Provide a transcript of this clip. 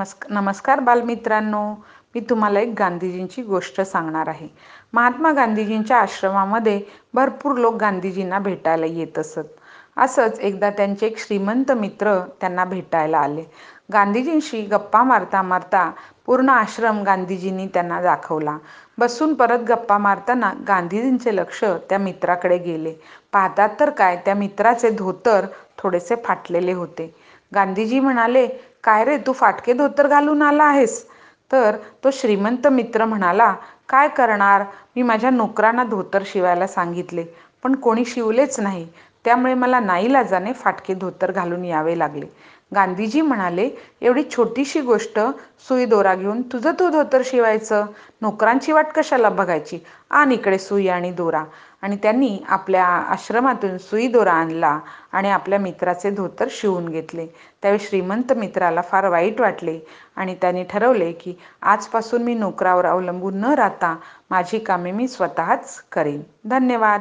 नमस्कार बालमित्रांनो. मी तुम्हाला एक गांधीजींची गोष्ट सांगणार आहे. महात्मा गांधीजींच्या आश्रमामध्ये भरपूर लोक गांधीजींना भेटायला येत असत. असंच एकदा त्यांचे एक श्रीमंत मित्र त्यांना भेटायला आले. गांधीजींशी गप्पा मारता मारता पूर्ण आश्रम गांधीजींनी त्यांना दाखवला. बसून परत गप्पा मारताना गांधीजींचे लक्ष त्या मित्राकडे गेले. पाहतात तर काय त्या मित्राचे धोतर थोडेसे फाटलेले होते. गांधीजी म्हणाले काय रे तू फाटके धोतर घालून आला आहेस? तर तो श्रीमंत मित्र म्हणाला काय करणार? मी माझ्या नोकरांना धोतर शिवायला सांगितले पण कोणी शिवलेच नाही. त्यामुळे मला नाईलाजाने फाटके धोतर घालून यावे लागले. गांधीजी म्हणाले एवढी छोटीशी गोष्ट सुई दोरा घेऊन तुझं तू धोतर शिवायचं? नोकरांची वाट कशाला बघायची? आण इकडे सुई आणि दोरा. आणि त्यांनी आपल्या आश्रमातून सुई दोरा आणला आणि आपल्या मित्राचे धोतर शिवून घेतले. त्यावेळी श्रीमंत मित्राला फार वाईट वाटले आणि त्यांनी ठरवले की आजपासून मी नोकरावर अवलंबून न राहता माझी कामे मी स्वतःच करेन. धन्यवाद.